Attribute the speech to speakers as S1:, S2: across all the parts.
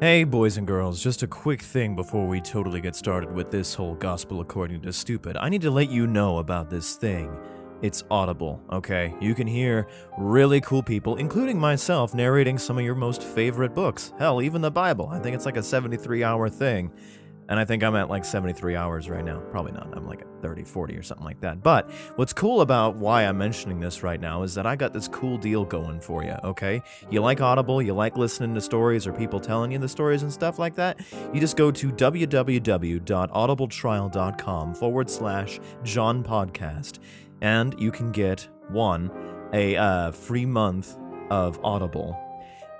S1: Hey, boys and girls, just a quick thing before we totally get started with this whole gospel according to stupid. I need to let you know about this thing. It's Audible, okay? You can hear really cool people, including myself, narrating some of your most favorite books. Hell, even the Bible. I think it's like a 73 hour thing. And I think I'm at like 73 hours right now. Probably not. I'm like at 30, 40 or something like that. But what's cool about why I'm mentioning this right now is that I got this cool deal going for you, okay? You like Audible, you like listening to stories or people telling you the stories and stuff like that? You just go to www.audibletrial.com forward slash John Podcast and you can get one, a uh, free month of Audible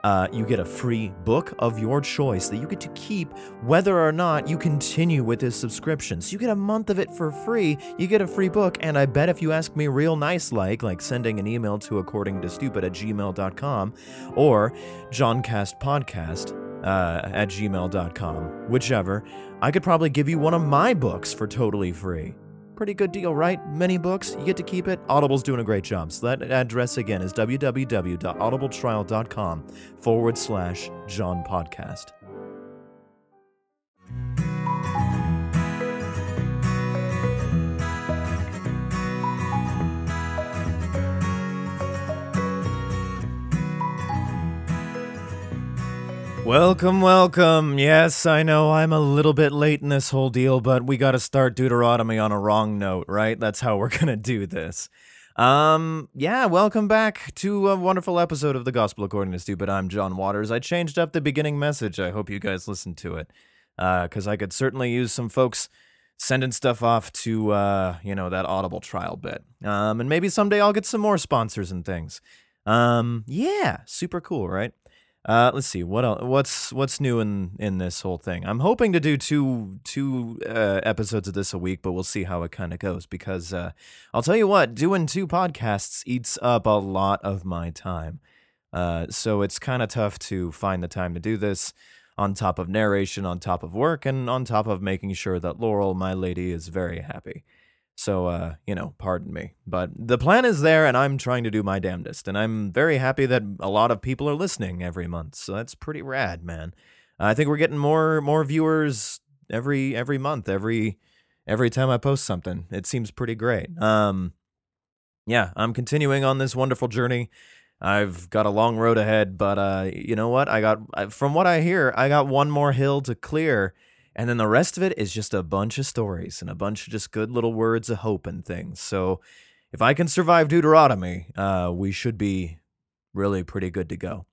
S1: uh, you get a free book of your choice that you get to keep whether or not you continue with this subscription. So you get a month of it for free, you get a free book, and I bet if you ask me real nice like, like sending an email to according to stupid at gmail.com or johncastpodcast uh, at gmail.com, whichever, I could probably give you one of my books for totally free. Pretty good deal, right? Many books, you get to keep it. Audible's doing a great job. So that address again is www.audibletrial.com forward slash John Podcast. Welcome, welcome. Yes, I know I'm a little bit late in this whole deal, but we got to start Deuteronomy on a wrong note, right? That's how we're to do this. Um, yeah, welcome back to a wonderful episode of the Gospel According to Stupid. I'm John Waters. I changed up the beginning message. I hope you guys listened to it. Uh, cuz I could certainly use some folks sending stuff off to uh, you know, that Audible trial bit. Um, and maybe someday I'll get some more sponsors and things. Um, yeah, super cool, right? Uh, let's see what else, what's what's new in in this whole thing. I'm hoping to do two two uh, episodes of this a week, but we'll see how it kind of goes because uh, I'll tell you what, doing two podcasts eats up a lot of my time. Uh, so it's kind of tough to find the time to do this on top of narration, on top of work, and on top of making sure that Laurel, my lady, is very happy. So, uh, you know, pardon me. But the plan is there, and I'm trying to do my damnedest. And I'm very happy that a lot of people are listening every month. So that's pretty rad, man. I think we're getting more more viewers every every month, every every time I post something. It seems pretty great. Um, yeah, I'm continuing on this wonderful journey. I've got a long road ahead, but uh, you know what? I got from what I hear, I got one more hill to clear and then the rest of it is just a bunch of stories and a bunch of just good little words of hope and things. So if I can survive Deuteronomy, uh, we should be really pretty good to go.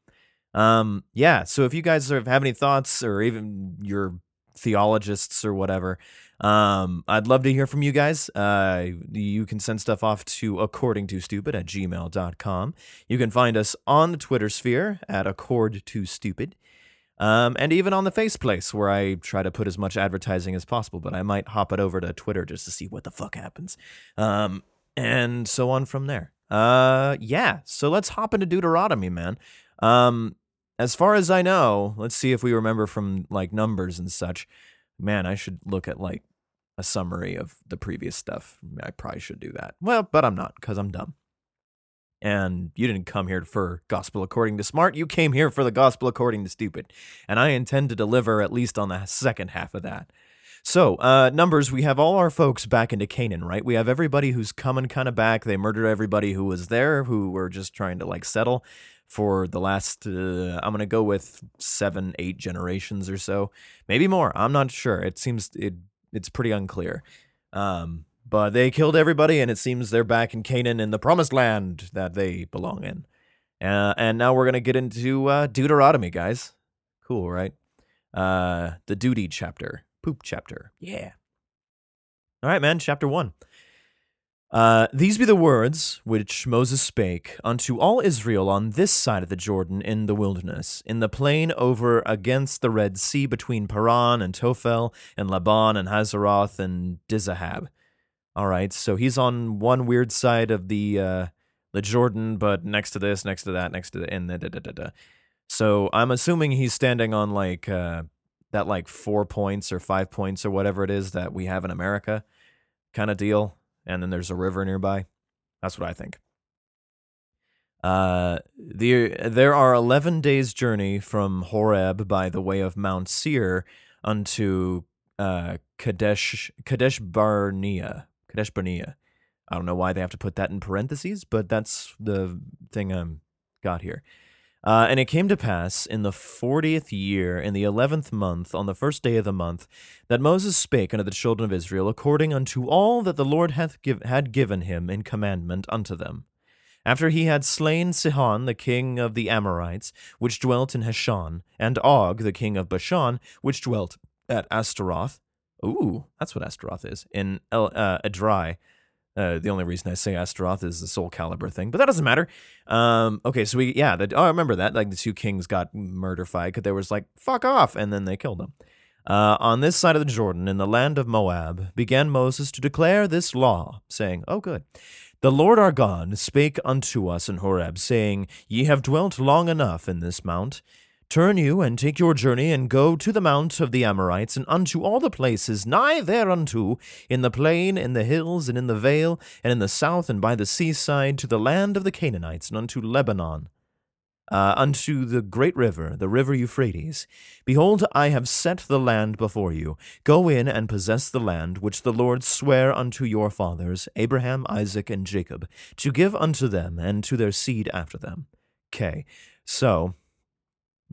S1: Um, yeah. So if you guys have any thoughts or even your theologists or whatever, um, I'd love to hear from you guys. Uh, you can send stuff off to according to stupid at gmail.com. You can find us on the Twitter sphere at accord to stupid. Um, and even on the face place where I try to put as much advertising as possible, but I might hop it over to Twitter just to see what the fuck happens. Um, and so on from there. Uh, yeah. So let's hop into Deuteronomy, man. Um, as far as I know, let's see if we remember from like numbers and such. Man, I should look at like a summary of the previous stuff. I probably should do that. Well, but I'm not because I'm dumb. And you didn't come here for gospel according to smart. You came here for the gospel according to stupid. And I intend to deliver at least on the second half of that. So, uh, numbers, we have all our folks back into Canaan, right? We have everybody who's coming kind of back. They murdered everybody who was there, who were just trying to like settle for the last, uh, I'm going to go with seven, eight generations or so. Maybe more. I'm not sure. It seems it it's pretty unclear. Um, but they killed everybody, and it seems they're back in Canaan in the promised land that they belong in. Uh, and now we're going to get into uh, Deuteronomy, guys. Cool, right? Uh, the duty chapter, poop chapter. Yeah. All right, man, chapter one. Uh, these be the words which Moses spake unto all Israel on this side of the Jordan in the wilderness, in the plain over against the Red Sea between Paran and Tophel and Laban and Hazeroth and Dizahab all right, so he's on one weird side of the uh, the Jordan, but next to this, next to that, next to the and da, da, da, da. So I'm assuming he's standing on like uh, that like four points or five points or whatever it is that we have in America, kind of deal. And then there's a river nearby. That's what I think. Uh, the, there are 11 days' journey from Horeb by the way of Mount Seir unto uh, Kadesh, Kadesh Barnea. Kadesh. I don't know why they have to put that in parentheses, but that's the thing I'm got here. Uh, and it came to pass in the fortieth year, in the eleventh month, on the first day of the month, that Moses spake unto the children of Israel according unto all that the Lord hath give, had given him in commandment unto them. After he had slain Sihon, the king of the Amorites, which dwelt in Heshbon, and Og, the king of Bashan, which dwelt at Astaroth. Ooh, that's what Astaroth is, in El, uh, Edrei, uh, the only reason I say Astaroth is the Soul Calibur thing, but that doesn't matter. Um, okay, so we, yeah, the, oh, I remember that. Like the two kings got murderfied because they was like, fuck off, and then they killed them. Uh, on this side of the Jordan, in the land of Moab, began Moses to declare this law, saying, Oh, good. The Lord our God spake unto us in Horeb, saying, Ye have dwelt long enough in this mount. Turn you and take your journey and go to the mount of the Amorites and unto all the places nigh thereunto, in the plain, in the hills, and in the vale, and in the south, and by the seaside, to the land of the Canaanites, and unto Lebanon, uh, unto the great river, the river Euphrates. Behold, I have set the land before you. Go in and possess the land which the Lord sware unto your fathers, Abraham, Isaac, and Jacob, to give unto them and to their seed after them. Okay, so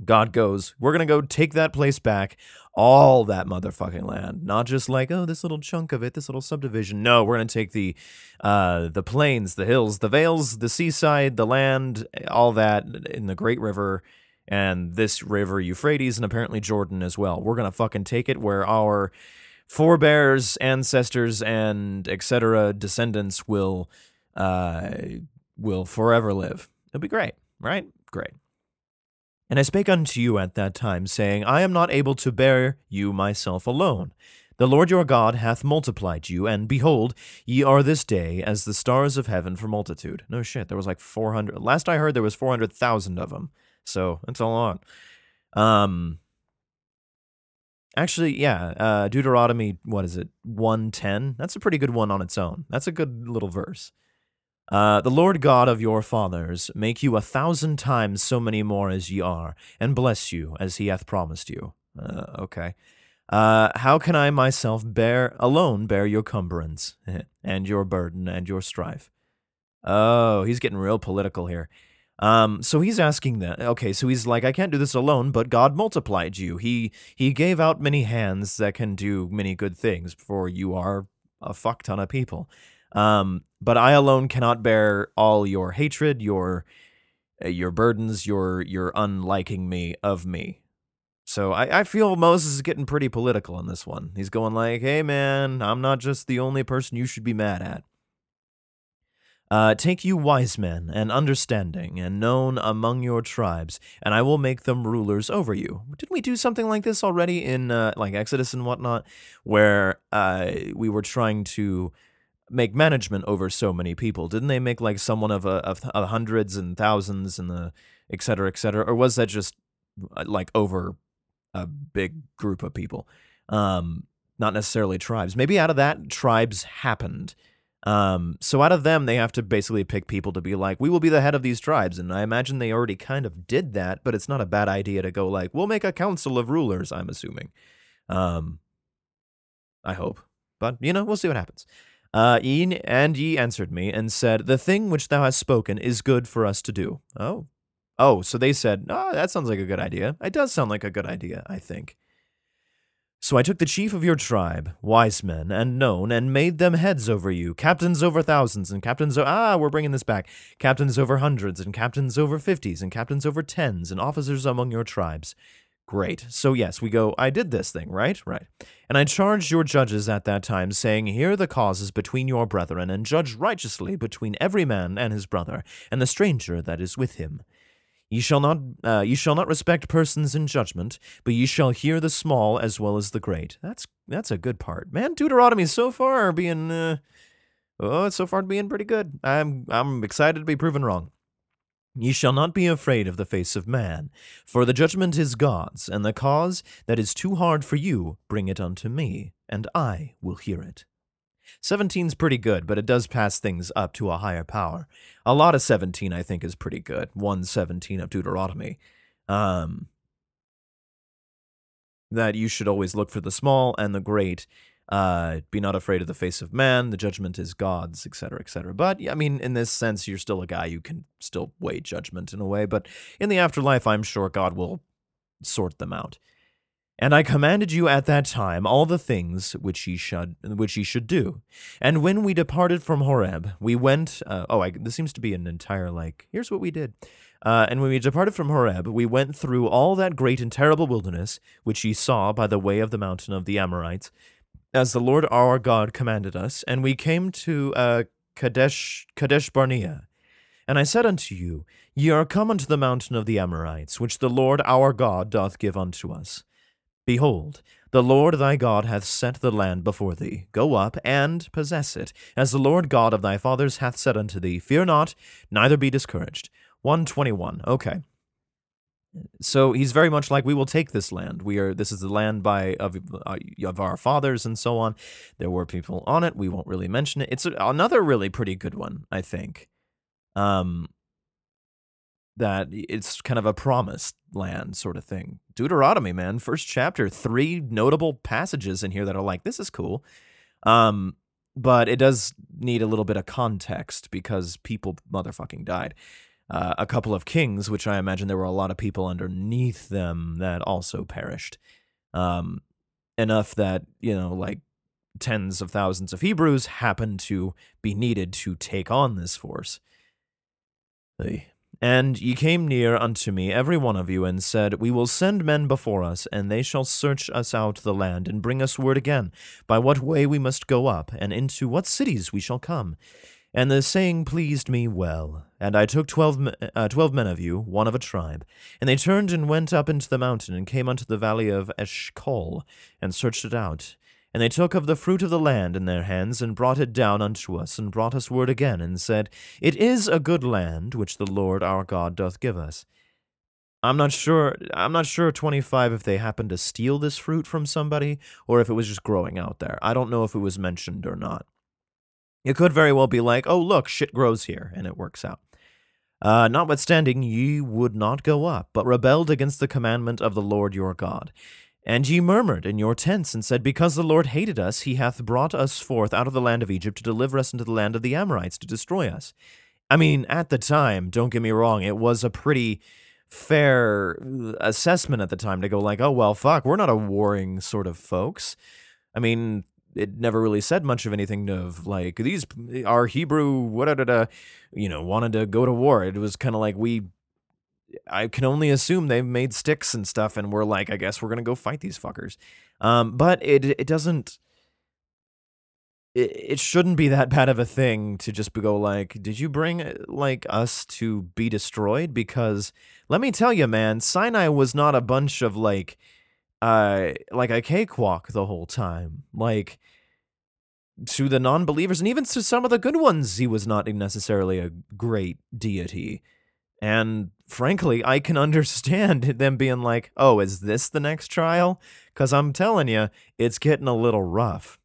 S1: God goes, we're going to go take that place back, all that motherfucking land, not just like, oh, this little chunk of it, this little subdivision. No, we're going to take the uh the plains, the hills, the vales, the seaside, the land, all that in the great river and this river Euphrates and apparently Jordan as well. We're going to fucking take it where our forebears, ancestors and etc. descendants will uh will forever live. It'll be great, right? Great. And I spake unto you at that time, saying, I am not able to bear you myself alone. The Lord your God hath multiplied you, and behold, ye are this day as the stars of heaven for multitude. No shit, there was like 400. Last I heard, there was 400,000 of them. So that's a lot. Um, actually, yeah, uh, Deuteronomy, what is it, 110? That's a pretty good one on its own. That's a good little verse. Uh, the Lord God of your fathers make you a thousand times so many more as ye are, and bless you as he hath promised you. Uh, okay. Uh, how can I myself bear alone bear your cumbrance and your burden and your strife? Oh, he's getting real political here. Um, so he's asking that. Okay, so he's like, I can't do this alone, but God multiplied you. He he gave out many hands that can do many good things. For you are a fuck ton of people. Um, but I alone cannot bear all your hatred, your uh, your burdens, your your unliking me of me. So I, I feel Moses is getting pretty political in this one. He's going like, "Hey man, I'm not just the only person you should be mad at. Uh, take you wise men and understanding and known among your tribes, and I will make them rulers over you. Didn't we do something like this already in uh, like Exodus and whatnot, where uh, we were trying to make management over so many people? Didn't they make like someone of a of, of hundreds and thousands and the et cetera, et cetera? Or was that just uh, like over a big group of people? Um, not necessarily tribes. Maybe out of that, tribes happened. Um, so out of them, they have to basically pick people to be like, we will be the head of these tribes. And I imagine they already kind of did that, but it's not a bad idea to go like, we'll make a council of rulers, I'm assuming. Um, I hope. But, you know, we'll see what happens. Uh, ye, and ye answered me and said, The thing which thou hast spoken is good for us to do. Oh. Oh, so they said, Oh, that sounds like a good idea. It does sound like a good idea, I think. So I took the chief of your tribe, wise men and known, and made them heads over you, captains over thousands, and captains o- ah, we're bringing this back, captains over hundreds, and captains over fifties, and captains over tens, and officers among your tribes. Great. So, yes, we go, I did this thing, right? Right. And I charged your judges at that time, saying, Hear the causes between your brethren, and judge righteously between every man and his brother, and the stranger that is with him. Ye shall not, uh, ye shall not respect persons in judgment, but ye shall hear the small as well as the great. That's that's a good part, man. Deuteronomy so far being, uh, oh, it's so far being pretty good. I'm I'm excited to be proven wrong. Ye shall not be afraid of the face of man, for the judgment is God's, and the cause that is too hard for you, bring it unto me, and I will hear it. 17's pretty good, but it does pass things up to a higher power. A lot of 17, I think, is pretty good. 117 of Deuteronomy. Um, that you should always look for the small and the great. Uh, be not afraid of the face of man. The judgment is God's, etc., etc. But I mean, in this sense, you're still a guy. You can still weigh judgment in a way. But in the afterlife, I'm sure God will sort them out. And I commanded you at that time all the things which ye should which ye should do. And when we departed from Horeb, we went. Uh, oh, I, this seems to be an entire like. Here's what we did. Uh, and when we departed from Horeb, we went through all that great and terrible wilderness which ye saw by the way of the mountain of the Amorites, as the Lord our God commanded us. And we came to uh, Kadesh Kadesh Barnea. And I said unto you, Ye are come unto the mountain of the Amorites, which the Lord our God doth give unto us. Behold, the Lord thy God hath set the land before thee. Go up and possess it, as the Lord God of thy fathers hath said unto thee. Fear not, neither be discouraged. 121. Okay. So he's very much like we will take this land. We are this is the land by of uh, of our fathers and so on. There were people on it. We won't really mention it. It's another really pretty good one, I think. Um, that it's kind of a promised land sort of thing. Deuteronomy, man, first chapter, three notable passages in here that are like, this is cool. Um, but it does need a little bit of context because people motherfucking died. Uh, a couple of kings, which I imagine there were a lot of people underneath them that also perished. Um, enough that, you know, like tens of thousands of Hebrews happened to be needed to take on this force. And ye came near unto me, every one of you, and said, We will send men before us, and they shall search us out the land, and bring us word again, by what way we must go up, and into what cities we shall come. And the saying pleased me well. And I took twelve, uh, twelve men of you, one of a tribe. And they turned and went up into the mountain, and came unto the valley of Eshcol, and searched it out. And they took of the fruit of the land in their hands, and brought it down unto us, and brought us word again, and said, It is a good land which the Lord our God doth give us. I'm not sure. I'm not sure. Twenty five. If they happened to steal this fruit from somebody, or if it was just growing out there. I don't know if it was mentioned or not. It could very well be like, oh look, shit grows here, and it works out. Uh, notwithstanding, ye would not go up, but rebelled against the commandment of the Lord your God. And ye murmured in your tents, and said, Because the Lord hated us, he hath brought us forth out of the land of Egypt to deliver us into the land of the Amorites to destroy us. I mean, at the time, don't get me wrong, it was a pretty fair assessment at the time to go like, oh well, fuck, we're not a warring sort of folks. I mean, it never really said much of anything of like these our Hebrew what you know wanted to go to war. It was kind of like we I can only assume they've made sticks and stuff, and we're like, I guess we're gonna go fight these fuckers. Um, but it it doesn't. It, it shouldn't be that bad of a thing to just go like, did you bring like us to be destroyed? Because let me tell you, man, Sinai was not a bunch of like, uh, like a cakewalk the whole time. Like to the non-believers and even to some of the good ones, he was not necessarily a great deity. And frankly, I can understand them being like, oh, is this the next trial? Because I'm telling you, it's getting a little rough.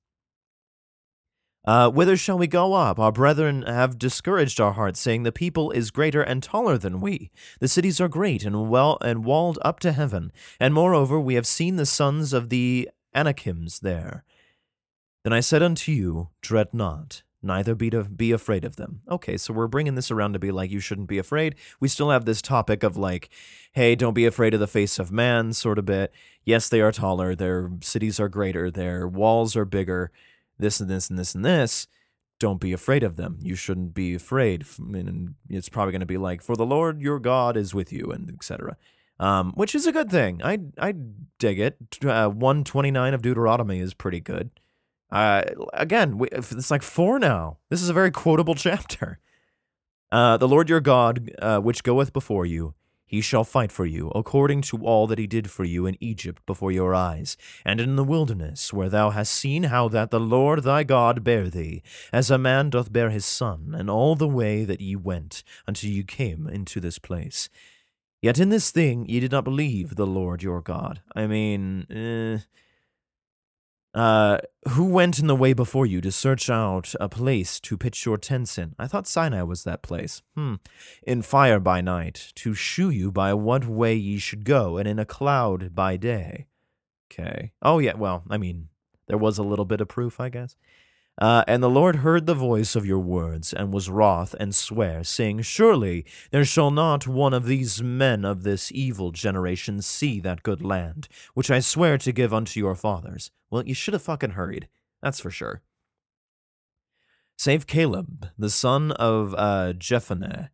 S1: Uh, whither shall we go up? Our brethren have discouraged our hearts, saying, The people is greater and taller than we. The cities are great and well and walled up to heaven. And moreover, we have seen the sons of the Anakims there. Then I said unto you, Dread not neither be to be afraid of them. Okay, so we're bringing this around to be like you shouldn't be afraid. We still have this topic of like, hey, don't be afraid of the face of man, sort of bit. Yes, they are taller, their cities are greater, their walls are bigger, this and this and this and this. Don't be afraid of them. You shouldn't be afraid. And it's probably going to be like, for the Lord your God is with you, and etc. Um, which is a good thing. I I dig it. Uh, One twenty nine of Deuteronomy is pretty good. Uh, again, we, it's like four now. This is a very quotable chapter. Uh, the Lord your God, uh, which goeth before you, he shall fight for you, according to all that he did for you in Egypt before your eyes, and in the wilderness, where thou hast seen how that the Lord thy God bare thee, as a man doth bear his son, and all the way that ye went, until ye came into this place. Yet in this thing ye did not believe the Lord your God. I mean, eh, Uh, who went in the way before you to search out a place to pitch your tents in? I thought Sinai was that place. Hmm. In fire by night, to shew you by what way ye should go, and in a cloud by day. Okay. Oh, yeah, well, I mean, there was a little bit of proof, I guess. Uh, and the Lord heard the voice of your words, and was wroth, and sware, saying, Surely there shall not one of these men of this evil generation see that good land, which I swear to give unto your fathers. Well, you should have fucking hurried. That's for sure. Save Caleb, the son of uh, Jephunneh,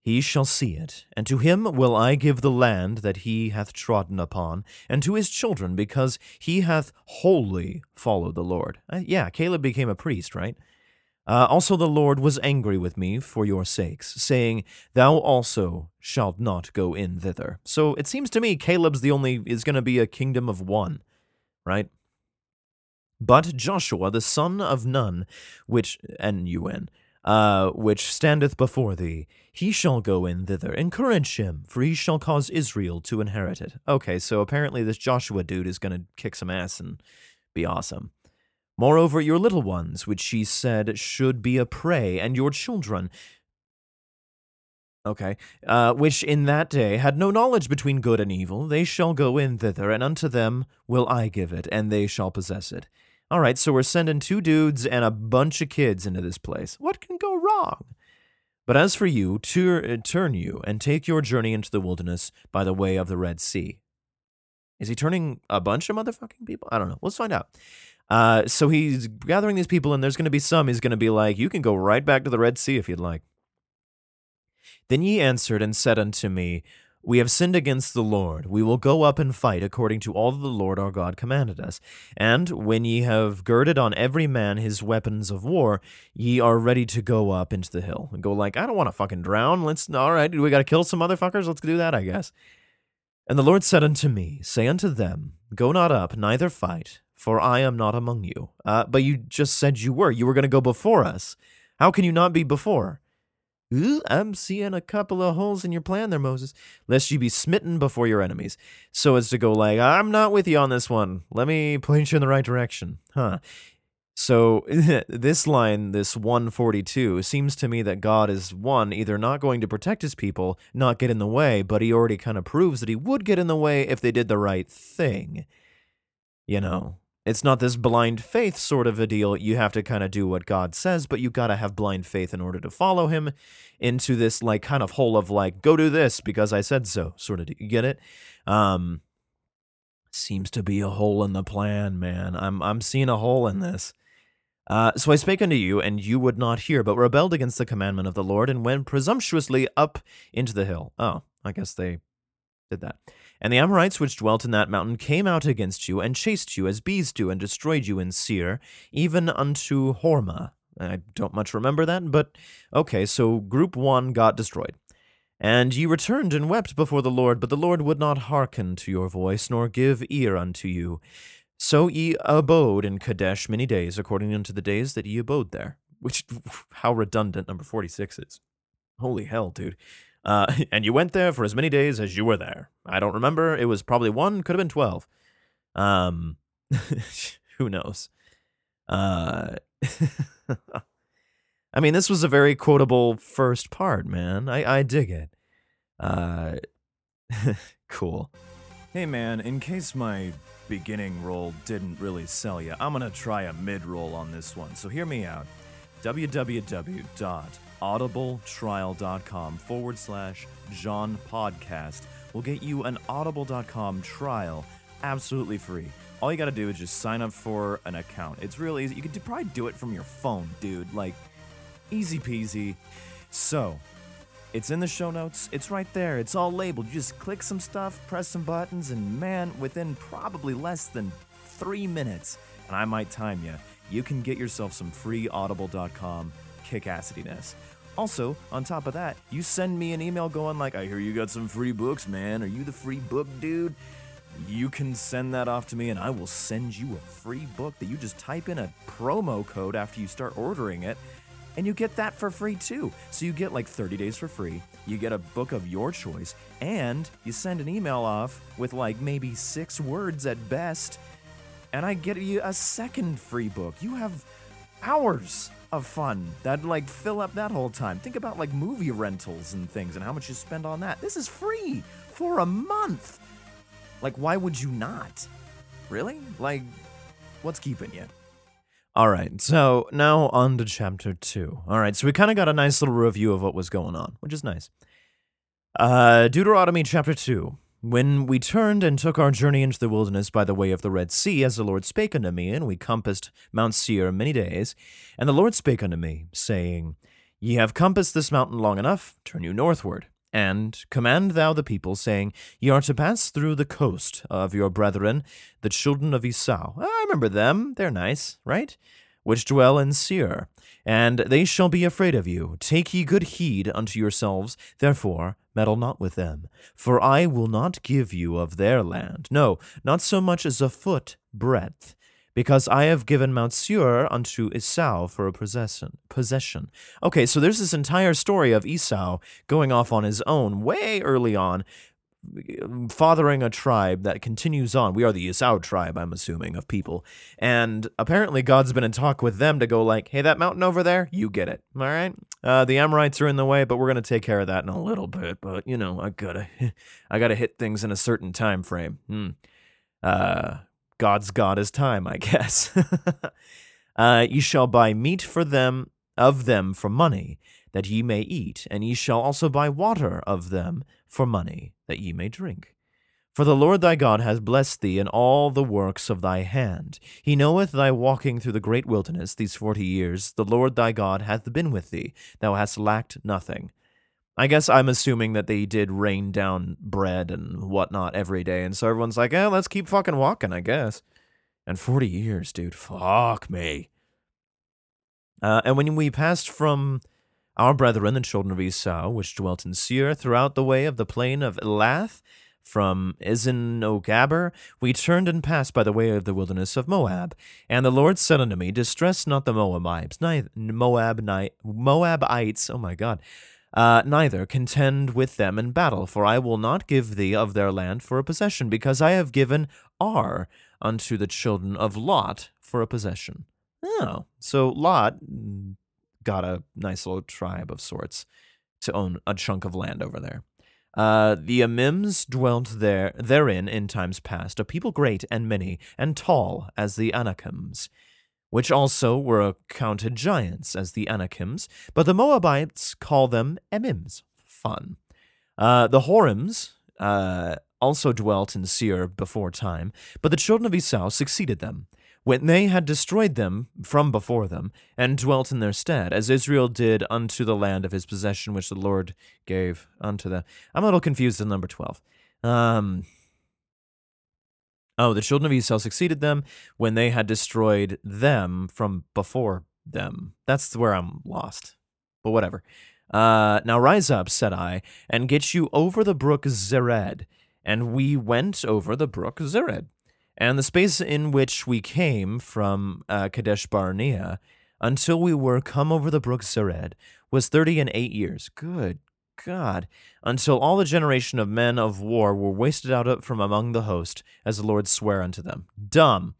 S1: he shall see it, and to him will I give the land that he hath trodden upon, and to his children, because he hath wholly followed the Lord. Uh, yeah, Caleb became a priest, right? Uh, also, the Lord was angry with me for your sakes, saying, Thou also shalt not go in thither. So it seems to me Caleb's the only, is going to be a kingdom of one, right? But Joshua, the son of Nun, which, N-U-N, uh, which standeth before thee, he shall go in thither. Encourage him, for he shall cause Israel to inherit it. Okay, so apparently this Joshua dude is to kick some ass and be awesome. Moreover, your little ones, which she said should be a prey, and your children, Okay. Uh, which in that day had no knowledge between good and evil, they shall go in thither, and unto them will I give it, and they shall possess it. All right, so we're sending two dudes and a bunch of kids into this place. What can go wrong? But as for you, tur- uh, turn you and take your journey into the wilderness by the way of the Red Sea. Is he turning a bunch of motherfucking people? I don't know. Let's find out. Uh, so he's gathering these people, and there's going to be some. He's going to be like, You can go right back to the Red Sea if you'd like. Then ye answered and said unto me, we have sinned against the Lord. We will go up and fight according to all that the Lord our God commanded us. And when ye have girded on every man his weapons of war, ye are ready to go up into the hill. And go like, I don't want to fucking drown. Let's, all right, do we got to kill some motherfuckers? Let's do that, I guess. And the Lord said unto me, Say unto them, Go not up, neither fight, for I am not among you. Uh, but you just said you were. You were going to go before us. How can you not be before? I'm seeing a couple of holes in your plan there, Moses, lest you be smitten before your enemies. So as to go like, I'm not with you on this one. Let me point you in the right direction. Huh. So this line, this 142, seems to me that God is one, either not going to protect his people, not get in the way, but he already kind of proves that he would get in the way if they did the right thing. You know, it's not this blind faith sort of a deal. You have to kind of do what God says, but you got to have blind faith in order to follow him into this like kind of hole of like go do this because I said so sort of. You get it? Um seems to be a hole in the plan, man. I'm I'm seeing a hole in this. Uh, so I spake unto you, and you would not hear, but rebelled against the commandment of the Lord, and went presumptuously up into the hill. Oh, I guess they did that. And the Amorites which dwelt in that mountain came out against you, and chased you as bees do, and destroyed you in Seir, even unto Hormah. I don't much remember that, but okay, so group one got destroyed. And ye returned and wept before the Lord, but the Lord would not hearken to your voice, nor give ear unto you. So ye abode in Kadesh many days, according unto the days that ye abode there. Which, how redundant number 46 is. Holy hell, dude. Uh, and you went there for as many days as you were there. I don't remember. It was probably one, could have been 12. Um, who knows? Uh, I mean, this was a very quotable first part, man. I, I dig it. Uh, cool. Hey, man, in case my beginning roll didn't really sell you, I'm gonna try a mid roll on this one. So hear me out. Www audibletrial.com forward slash John Podcast will get you an audible.com trial absolutely free. All you got to do is just sign up for an account. It's real easy. You could probably do it from your phone, dude. Like, easy peasy. So, it's in the show notes. It's right there. It's all labeled. You just click some stuff, press some buttons, and man, within probably less than three minutes, and I might time you, you can get yourself some free audible.com kick assidiness. Also, on top of that, you send me an email going like, I hear you got some free books, man. Are you the free book dude? You can send that off to me and I will send you a free book that you just type in a promo code after you start ordering it and you get that for free too. So you get like 30 days for free, you get a book of your choice, and you send an email off with like maybe six words at best and I get you a second free book. You have hours of fun that like fill up that whole time. Think about like movie rentals and things and how much you spend on that. This is free for a month. Like, why would you not? Really? Like, what's keeping you? All right, so now on to chapter two. All right, so we kind of got a nice little review of what was going on, which is nice. Uh, Deuteronomy chapter two. When we turned and took our journey into the wilderness by the way of the Red Sea, as the Lord spake unto me, and we compassed Mount Seir many days, and the Lord spake unto me, saying, Ye have compassed this mountain long enough, turn you northward. And command thou the people, saying, Ye are to pass through the coast of your brethren, the children of Esau. I remember them. They're nice, right? Which dwell in Seir. And they shall be afraid of you. Take ye good heed unto yourselves, therefore meddle not with them. For I will not give you of their land, no, not so much as a foot breadth because I have given Mount Seir unto Esau for a possession. Okay, so there's this entire story of Esau going off on his own way early on, fathering a tribe that continues on. We are the Esau tribe, I'm assuming, of people. And apparently God's been in talk with them to go like, hey, that mountain over there, you get it. All right? Uh, the Amorites are in the way, but we're to take care of that in a little bit. But, you know, I gotta, I gotta hit things in a certain time frame. Hmm. Uh, God's God is time, I guess. uh, ye shall buy meat for them of them for money, that ye may eat, and ye shall also buy water of them for money, that ye may drink. For the Lord thy God hath blessed thee in all the works of thy hand. He knoweth thy walking through the great wilderness these forty years. The Lord thy God hath been with thee. Thou hast lacked nothing. I guess I'm assuming that they did rain down bread and whatnot every day, and so everyone's like, "Eh, let's keep fucking walking." I guess. And 40 years, dude, fuck me. Uh, and when we passed from our brethren, the children of Esau, which dwelt in Seir, throughout the way of the plain of Elath, from Ezion-Gaber, we turned and passed by the way of the wilderness of Moab. And the Lord said unto me, Distress not the Moabites, neither, Moab, Moabites, oh my God, uh, neither contend with them in battle, for I will not give thee of their land for a possession, because I have given Ar unto the children of Lot for a possession. Oh, so Lot got a nice little tribe of sorts to own a chunk of land over there. Uh, the Amims dwelt there therein in times past, a people great and many, and tall as the Anakims which also were accounted giants as the Anakims, but the Moabites call them Emims. Fun. Uh, the Horims uh, also dwelt in Seir before time, but the children of Esau succeeded them, when they had destroyed them from before them, and dwelt in their stead, as Israel did unto the land of his possession which the Lord gave unto them. I'm a little confused in number 12. Um, Oh, the children of Esau succeeded them when they had destroyed them from before them. That's where I'm lost. But whatever. Uh, now rise up, said I, and get you over the brook Zered. And we went over the brook Zered. And the space in which we came from uh, Kadesh Barnea until we were come over the brook Zered was thirty and eight years. Good God, until all the generation of men of war were wasted out from among the host, as the Lord sware unto them. Dumb.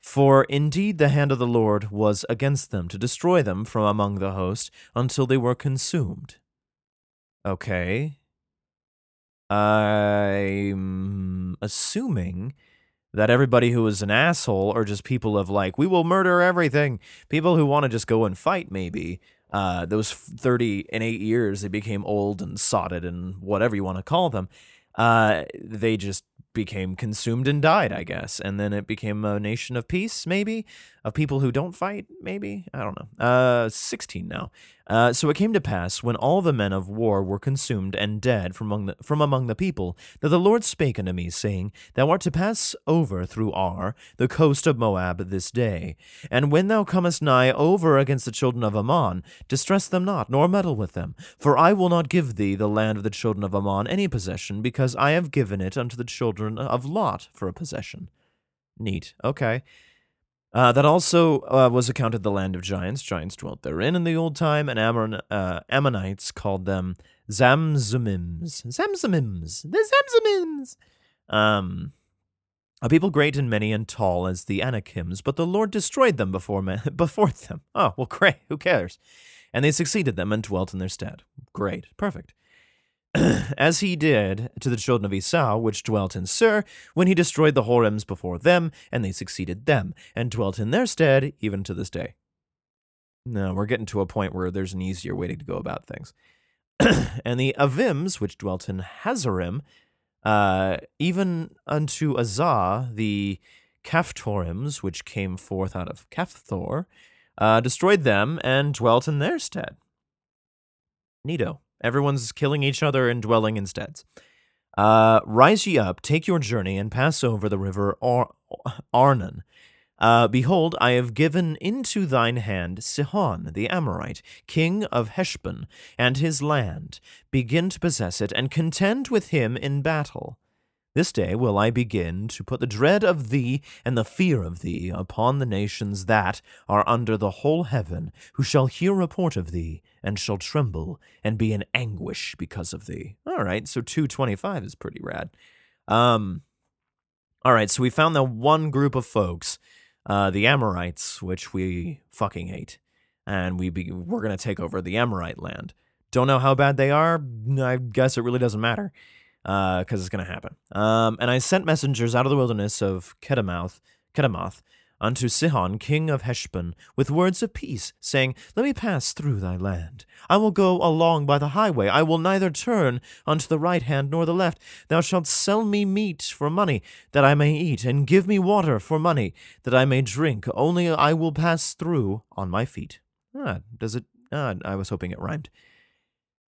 S1: For indeed the hand of the Lord was against them to destroy them from among the host until they were consumed. Okay. I'm assuming that everybody who is an asshole are just people of like, we will murder everything. People who want to just go and fight, maybe uh, those 30 and 8 years they became old and sodded and whatever you want to call them uh, they just became consumed and died, I guess. And then it became a nation of peace, maybe, of people who don't fight, maybe. I don't know. Uh, 16 now. Uh, so it came to pass, when all the men of war were consumed and dead from among, the, from among the people, that the Lord spake unto me, saying, Thou art to pass over through Ar, the coast of Moab, this day. And when thou comest nigh over against the children of Ammon, distress them not, nor meddle with them. For I will not give thee the land of the children of Ammon any possession, because I have given it unto the children of Lot for a possession. Neat. Okay. Uh, that also uh, was accounted the land of giants. Giants dwelt therein in the old time, and uh, Ammonites called them Zamzummims. Zamzummims. The Zamzummims. Um, A people great and many and tall as the Anakims, but the Lord destroyed them before, me- before them. Oh, well, great. Who cares? And they succeeded them and dwelt in their stead. Great. Perfect. as he did to the children of Esau, which dwelt in Seir, when he destroyed the Horims before them, and they succeeded them, and dwelt in their stead, even to this day. No, we're getting to a point where there's an easier way to go about things. and the Avims, which dwelt in Hazerim, uh, even unto Azzah, the Caphtorims, which came forth out of Caphtor, uh, destroyed them and dwelt in their stead. Neato. Everyone's killing each other and dwelling in steads. Uh, rise ye up, take your journey, and pass over the river Ar- Arnon. Uh, behold, I have given into thine hand Sihon the Amorite, king of Heshbon, and his land. Begin to possess it, and contend with him in battle. This day will I begin to put the dread of thee and the fear of thee upon the nations that are under the whole heaven, who shall hear report of thee, and shall tremble, and be in anguish because of thee. All right, so 225 is pretty rad. Um, all right, so we found the one group of folks, uh, the Amorites, which we fucking hate, and we be, we're going to take over the Amorite land. Don't know how bad they are. I guess it really doesn't matter because uh, it's going to happen. Um, and I sent messengers out of the wilderness of Kedemoth, Kedemoth unto Sihon, king of Heshbon, with words of peace, saying, Let me pass through thy land. I will go along by the highway. I will neither turn unto the right hand nor the left. Thou shalt sell me meat for money, that I may eat, and give me water for money, that I may drink. Only I will pass through on my feet. Ah, does it? Ah, I was hoping it rhymed.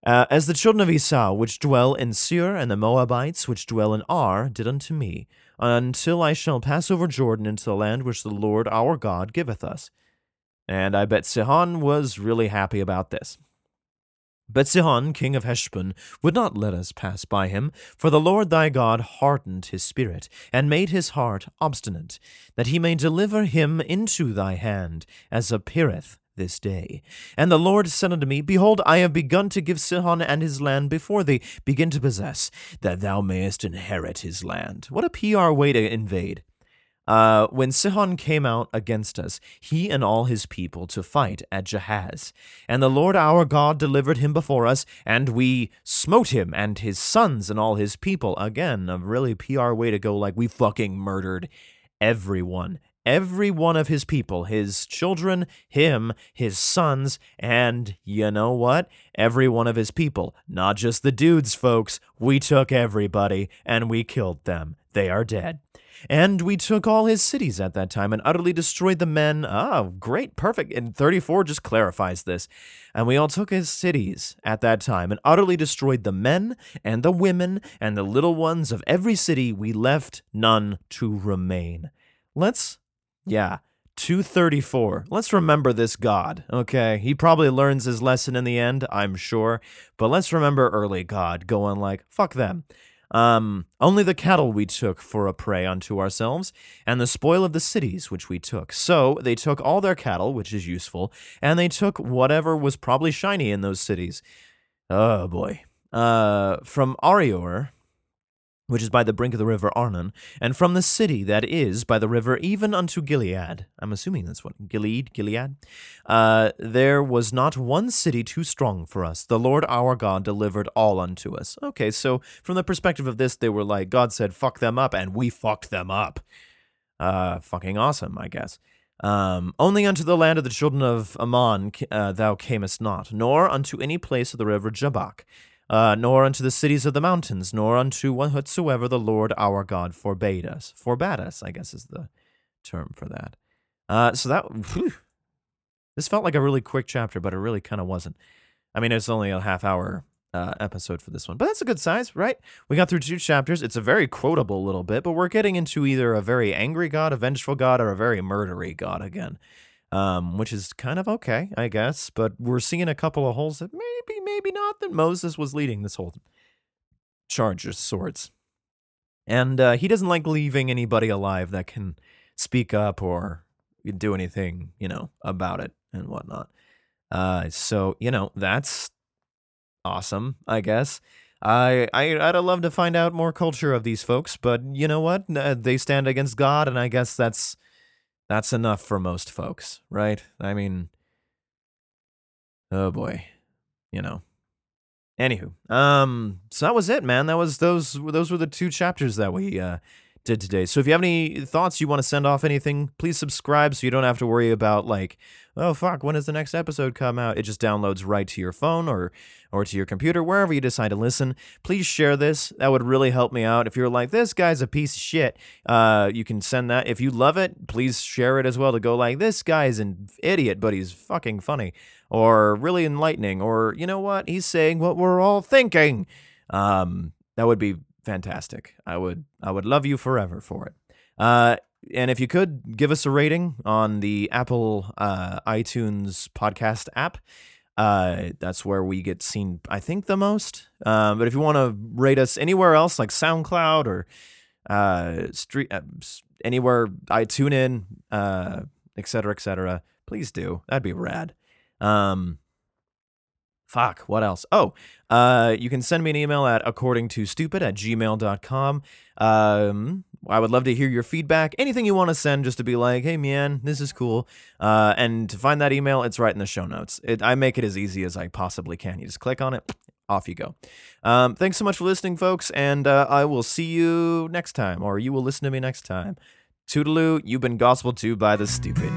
S1: Uh, as the children of Esau, which dwell in Seir, and the Moabites, which dwell in Ar, did unto me, until I shall pass over Jordan into the land which the Lord our God giveth us. And I bet Sihon was really happy about this. But Sihon, king of Heshbon, would not let us pass by him, for the Lord thy God hardened his spirit, and made his heart obstinate, that he may deliver him into thy hand, as appeareth this day. And the Lord said unto me, Behold, I have begun to give Sihon and his land before thee. Begin to possess, that thou mayest inherit his land. What a PR way to invade. Uh, when Sihon came out against us, he and all his people, to fight at Jahaz. And the Lord our God delivered him before us, and we smote him and his sons and all his people. Again, a really PR way to go, like we fucking murdered everyone every one of his people, his children, him, his sons, and you know what? Every one of his people, not just the dudes, folks. We took everybody and we killed them. They are dead. And we took all his cities at that time and utterly destroyed the men. Oh, great, perfect. And 34 just clarifies this. And we all took his cities at that time and utterly destroyed the men and the women and the little ones of every city. We left none to remain. Let's yeah. 234. Let's remember this God, okay? He probably learns his lesson in the end, I'm sure. But let's remember early God going like, fuck them. Um, only the cattle we took for a prey unto ourselves, and the spoil of the cities which we took. So they took all their cattle, which is useful, and they took whatever was probably shiny in those cities. Oh boy. Uh, from Aroer, which is by the brink of the river Arnon, and from the city that is by the river even unto Gilead. I'm assuming that's what Gilead, Gilead. Uh, there was not one city too strong for us. The Lord our God delivered all unto us. Okay, so from the perspective of this, they were like, God said, fuck them up, and we fucked them up. Uh, fucking awesome, I guess. Um, only unto the land of the children of Ammon uh, thou camest not, nor unto any place of the river Jabbok uh, nor unto the cities of the mountains, nor unto whatsoever the Lord our God forbade us. Forbade us, I guess is the term for that. Uh, so that whew, this felt like a really quick chapter, but it really kind of wasn't. I mean, it's only a half hour uh, episode for this one, but that's a good size, right? We got through two chapters. It's a very quotable little bit, but we're getting into either a very angry God, a vengeful God, or a very murdery God again um, which is kind of okay, I guess. But we're seeing a couple of holes that maybe, maybe not that Moses was leading this whole charge of swords. And uh, he doesn't like leaving anybody alive that can speak up or do anything, you know, about it and whatnot. Uh, so, you know, that's awesome, I guess. I, I I'd love to find out more culture of these folks, but you know what? Uh, They stand against God, and I guess that's that's enough for most folks, right? I mean, oh boy, you know. Anywho, um, so that was it, man. That was those those were the two chapters that we uh did today. So if you have any thoughts, you want to send off anything, please subscribe so you don't have to worry about like, oh fuck, when does the next episode come out? It just downloads right to your phone or or to your computer, wherever you decide to listen. Please share this. That would really help me out. If you're like, this guy's a piece of shit, uh, you can send that. If you love it, please share it as well to go like, this guy's an idiot, but he's fucking funny or really enlightening, or you know what? He's saying what we're all thinking. Um, that would be fantastic. I would I would love you forever for it. Uh, and if you could give us a rating on the Apple uh, iTunes podcast app, uh, that's where we get seen, I think, the most. Um, but if you want to rate us anywhere else, like SoundCloud or uh, street, uh, anywhere I tune in, uh, et cetera, et cetera, please do. That'd be rad. Um, fuck, what else? Oh, uh, you can send me an email at according to stupid at gmail.com. Um, I would love to hear your feedback. Anything you want to send just to be like, hey, man, this is cool. Uh, and to find that email, it's right in the show notes. It, I make it as easy as I possibly can. You just click on it, off you go. Um, thanks so much for listening, folks, and uh, I will see you next time, or you will listen to me next time. Toodaloo, you've been gospel to by the stupid.